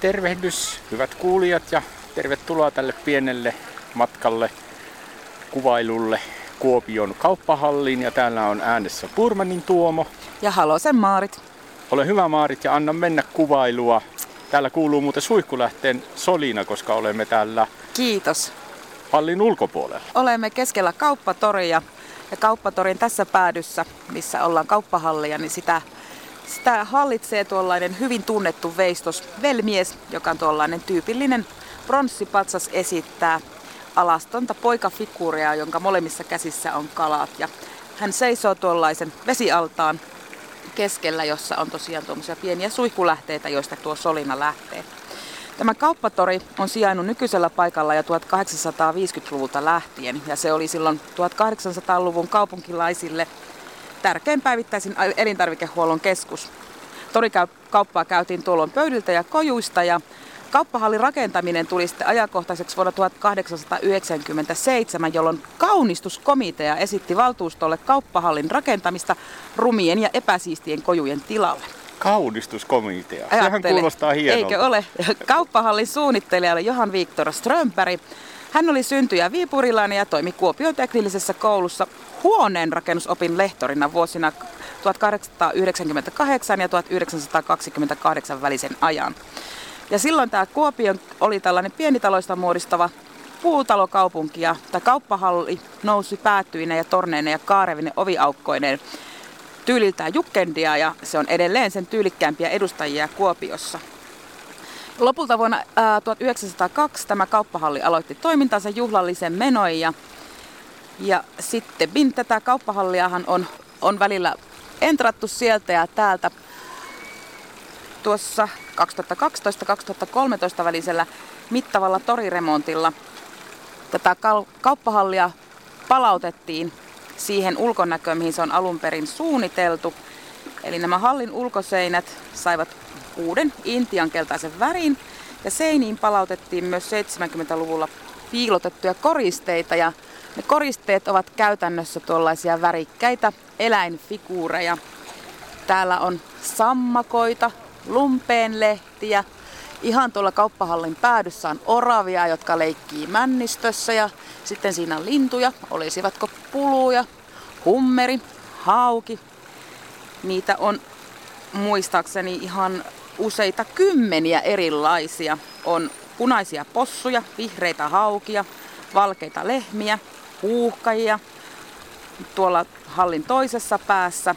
Tervehdys, hyvät kuulijat ja tervetuloa tälle pienelle matkalle kuvailulle Kuopion kauppahalliin ja täällä on äänessä Purmanin Tuomo. Ja Halosen Maarit. Ole hyvä Maarit ja anna mennä kuvailua. Täällä kuuluu muuten suihkulähteen solina, koska olemme täällä Kiitos. hallin ulkopuolella. Olemme keskellä kauppatoria ja kauppatorin tässä päädyssä, missä ollaan kauppahallia, niin sitä, sitä hallitsee tuollainen hyvin tunnettu veistos Velmies, joka on tuollainen tyypillinen pronssipatsas esittää alastonta poikafiguuria, jonka molemmissa käsissä on kalat. Ja hän seisoo tuollaisen vesialtaan keskellä, jossa on tosiaan tuommoisia pieniä suihkulähteitä, joista tuo solina lähtee. Tämä kauppatori on sijainnut nykyisellä paikalla jo 1850-luvulta lähtien ja se oli silloin 1800-luvun kaupunkilaisille tärkein päivittäisin elintarvikehuollon keskus. Torikauppaa käytiin tuolloin pöydiltä ja kojuista ja Kauppahallin rakentaminen tuli sitten ajankohtaiseksi vuonna 1897, jolloin kaunistuskomitea esitti valtuustolle kauppahallin rakentamista rumien ja epäsiistien kojujen tilalle. Kaunistuskomitea. Sehän Ajattele, kuulostaa hienolta. Eikö ole? Kauppahallin suunnittelija oli Johan Viktor Strömberg. Hän oli syntyjä viipurilainen ja toimi Kuopion teknillisessä koulussa huoneen rakennusopin lehtorina vuosina 1898 ja 1928 välisen ajan. Ja silloin tämä Kuopio oli tällainen pienitaloista muodistava puutalokaupunki ja tämä kauppahalli nousi päättyineen ja torneineen ja kaarevinen oviaukkoineen tyyliltään jukkendia ja se on edelleen sen tyylikkäämpiä edustajia Kuopiossa. Lopulta vuonna ää, 1902 tämä kauppahalli aloitti toimintansa juhlallisen menoin ja, ja sitten tätä kauppahalliahan on, on välillä entrattu sieltä ja täältä tuossa 2012-2013 välisellä mittavalla toriremontilla tätä kauppahallia palautettiin siihen ulkonäköön, mihin se on alun perin suunniteltu. Eli nämä hallin ulkoseinät saivat uuden intiankeltaisen värin ja seiniin palautettiin myös 70-luvulla piilotettuja koristeita ja ne koristeet ovat käytännössä tuollaisia värikkäitä eläinfiguureja. Täällä on sammakoita, lumpeenlehtiä. Ihan tuolla kauppahallin päädyssä on oravia, jotka leikkii männistössä ja sitten siinä on lintuja. Olisivatko puluja, hummeri, hauki. Niitä on muistaakseni ihan useita kymmeniä erilaisia. On punaisia possuja, vihreitä haukia, valkeita lehmiä, huuhkajia. Tuolla hallin toisessa päässä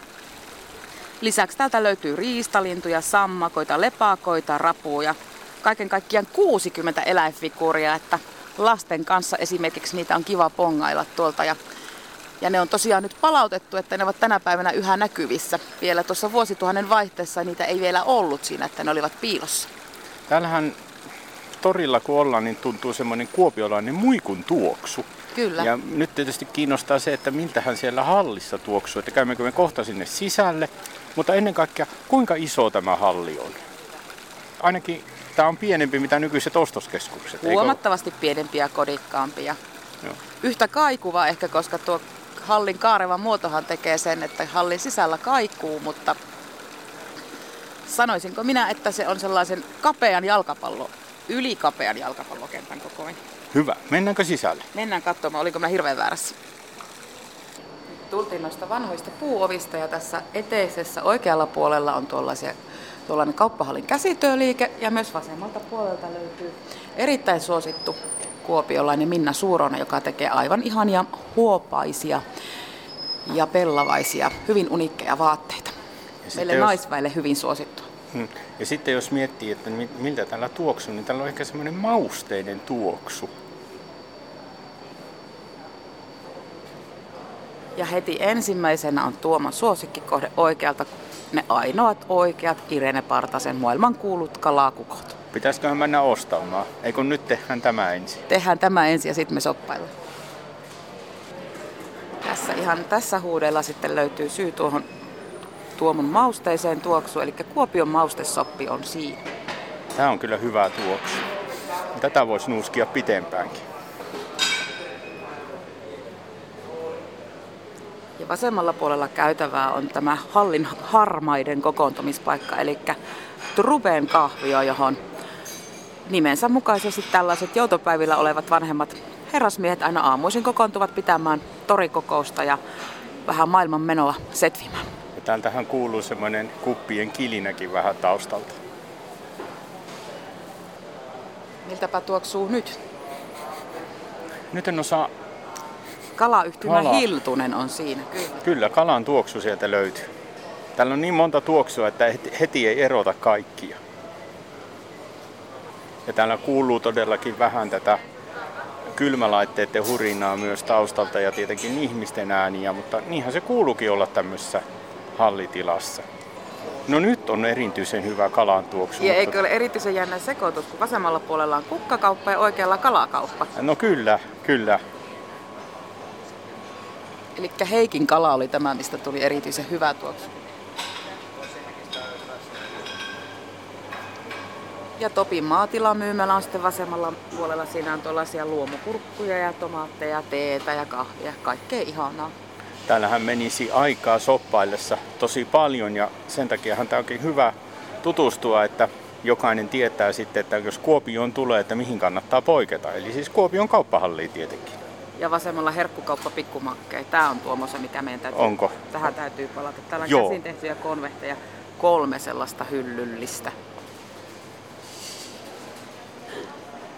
Lisäksi täältä löytyy riistalintuja, sammakoita, lepakoita, rapuja. Kaiken kaikkiaan 60 eläinfiguuria, että lasten kanssa esimerkiksi niitä on kiva pongailla tuolta. Ja, ja ne on tosiaan nyt palautettu, että ne ovat tänä päivänä yhä näkyvissä. Vielä tuossa vuosituhannen vaihteessa niitä ei vielä ollut siinä, että ne olivat piilossa. Täällähän torilla kun ollaan, niin tuntuu semmoinen kuopiolainen muikun tuoksu. Kyllä. Ja nyt tietysti kiinnostaa se, että miltähän siellä hallissa tuoksuu, että käymmekö me kohta sinne sisälle mutta ennen kaikkea, kuinka iso tämä halli on? Ainakin tämä on pienempi mitä nykyiset ostoskeskukset. Huomattavasti eikö? pienempi ja kodikkaampia. Joo. Yhtä kaikuva ehkä, koska tuo hallin kaareva muotohan tekee sen, että hallin sisällä kaikuu, mutta sanoisinko minä, että se on sellaisen kapean jalkapallo, ylikapean jalkapallokentän kokoinen. Hyvä. Mennäänkö sisälle? Mennään katsomaan, oliko mä hirveän väärässä tultiin noista vanhoista puuovista ja tässä eteisessä oikealla puolella on tuollaisia, tuollainen kauppahallin käsityöliike ja myös vasemmalta puolelta löytyy erittäin suosittu kuopiolainen Minna Suurona, joka tekee aivan ihania huopaisia ja pellavaisia, hyvin unikkeja vaatteita. Meille jos... naisväille hyvin suosittu. Hmm. Ja sitten jos miettii, että miltä tällä tuoksuu, niin tällä on ehkä semmoinen mausteinen tuoksu. Ja heti ensimmäisenä on Tuoman suosikkikohde oikealta ne ainoat oikeat Irene Partasen maailman kuulut kalakukot. Pitäisiköhän mennä ostamaan? Eikö nyt tehdään tämä ensin? Tehdään tämä ensin ja sitten me soppaillaan. Tässä ihan tässä huudella sitten löytyy syy tuohon Tuomun mausteiseen tuoksuun, eli Kuopion maustesoppi on siinä. Tämä on kyllä hyvä tuoksu. Tätä voisi nuuskia pitempäänkin. Ja vasemmalla puolella käytävää on tämä hallin harmaiden kokoontumispaikka, eli Truben kahvio, johon nimensä mukaisesti tällaiset joutopäivillä olevat vanhemmat herrasmiehet aina aamuisin kokoontuvat pitämään torikokousta ja vähän maailman menoa setvimään. Ja täältähän kuuluu semmoinen kuppien kilinäkin vähän taustalta. Miltäpä tuoksuu nyt? Nyt en osaa... Kalayhtymä Kala. Hiltunen on siinä, kyllä. Kyllä, kalan tuoksu sieltä löytyy. Täällä on niin monta tuoksua, että heti ei erota kaikkia. Ja täällä kuuluu todellakin vähän tätä kylmälaitteiden hurinaa myös taustalta ja tietenkin ihmisten ääniä, mutta niinhän se kuuluukin olla tämmöisessä hallitilassa. No nyt on erityisen hyvä kalan tuoksu. Ja eikö ole erityisen jännä sekoitus, kun vasemmalla puolella on kukkakauppa ja oikealla kalakauppa? No kyllä, kyllä. Eli Heikin kala oli tämä, mistä tuli erityisen hyvä tuoksu. Ja Topin maatilamyymälä on sitten vasemmalla puolella. Siinä on tuollaisia luomukurkkuja ja tomaatteja, teetä ja kahvia. Kaikkea ihanaa. Täällähän menisi aikaa soppaillessa tosi paljon ja sen takia tämä onkin hyvä tutustua, että jokainen tietää sitten, että jos Kuopioon tulee, että mihin kannattaa poiketa. Eli siis Kuopion kauppahalli tietenkin. Ja vasemmalla herkkukauppa pikkumakkei. Tämä on tuommoisa, mikä meidän täytyy, Onko? tähän täytyy palata. Täällä on Joo. käsin tehtyjä konvehteja, kolme sellaista hyllyllistä.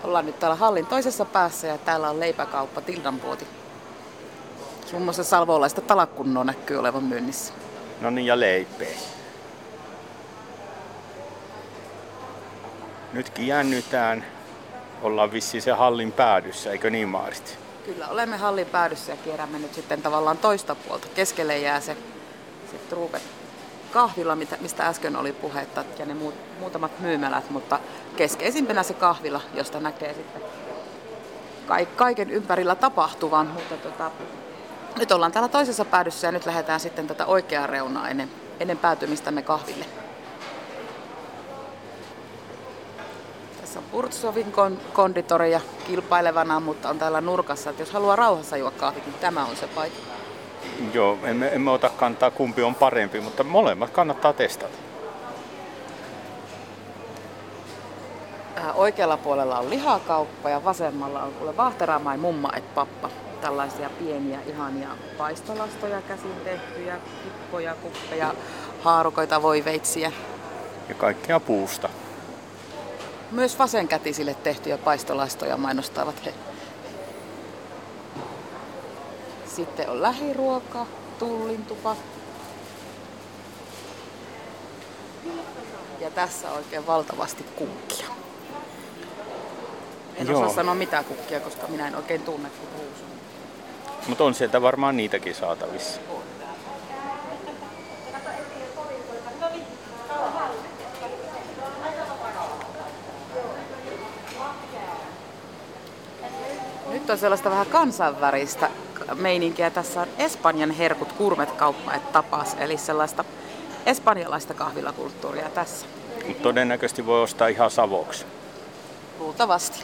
Ollaan nyt täällä hallin toisessa päässä ja täällä on leipäkauppa Tildanpuoti. Muun muassa salvolaista talakkunnoa näkyy olevan myynnissä. No niin, ja leipeä. Nyt kiännytään. Ollaan vissiin se hallin päädyssä, eikö niin Maarit? Kyllä, olemme hallin päädyssä ja kierrämme nyt sitten tavallaan toista puolta. Keskelle jää se, se Truupet kahvila, mistä äsken oli puhetta, ja ne muut, muutamat myymälät, mutta keskeisimpänä se kahvila, josta näkee sitten kaiken ympärillä tapahtuvan. Mutta tota, nyt ollaan täällä toisessa päädyssä ja nyt lähdetään sitten tätä oikeaa reunaa ennen, ennen päätymistämme kahville. Tässä on Burtsovin konditori ja kilpailevana, mutta on täällä nurkassa, että jos haluaa rauhassa juo kahvit, niin tämä on se paikka. Joo, emme, emme ota kantaa kumpi on parempi, mutta molemmat kannattaa testata. Äh, oikealla puolella on lihakauppa ja vasemmalla on kuule Vahteramain mumma et pappa. Tällaisia pieniä ihania paistolastoja käsin tehtyjä, kippoja, kuppeja, haarukoita, voiveitsiä. Ja kaikkea puusta. Myös vasenkätisille tehtyjä paistolastoja mainostavat he. Sitten on lähiruoka, tullintupa. Ja tässä oikein valtavasti kukkia. En Joo. osaa sanoa mitään kukkia, koska minä en oikein tunne kuin ruusun. Mutta on sieltä varmaan niitäkin saatavissa. Nyt on sellaista vähän kansainvälistä meininkiä. Tässä on Espanjan herkut kurmetkauppa et tapas, eli sellaista espanjalaista kahvilakulttuuria tässä. Todennäköisesti voi ostaa ihan savoksi. Luultavasti.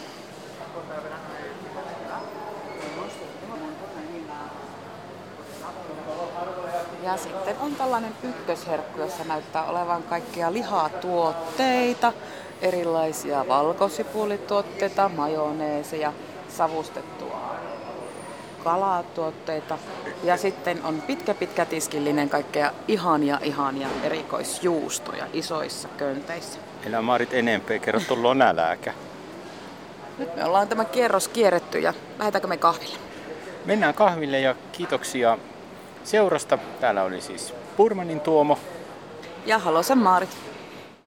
Ja sitten on tällainen ykkösherkku, jossa näyttää olevan kaikkia lihatuotteita, erilaisia valkosipulituotteita, majoneeseja, savustettua kalatuotteita. Ja sitten on pitkä pitkä tiskillinen kaikkea ihania ihania erikoisjuustoja isoissa könteissä. Elä Marit enempää, kerro tullut nälääkä. Nyt me ollaan tämä kierros kierretty ja lähdetäänkö me kahville? Mennään kahville ja kiitoksia seurasta. Täällä oli siis Purmanin Tuomo. Ja Halosen Maarit.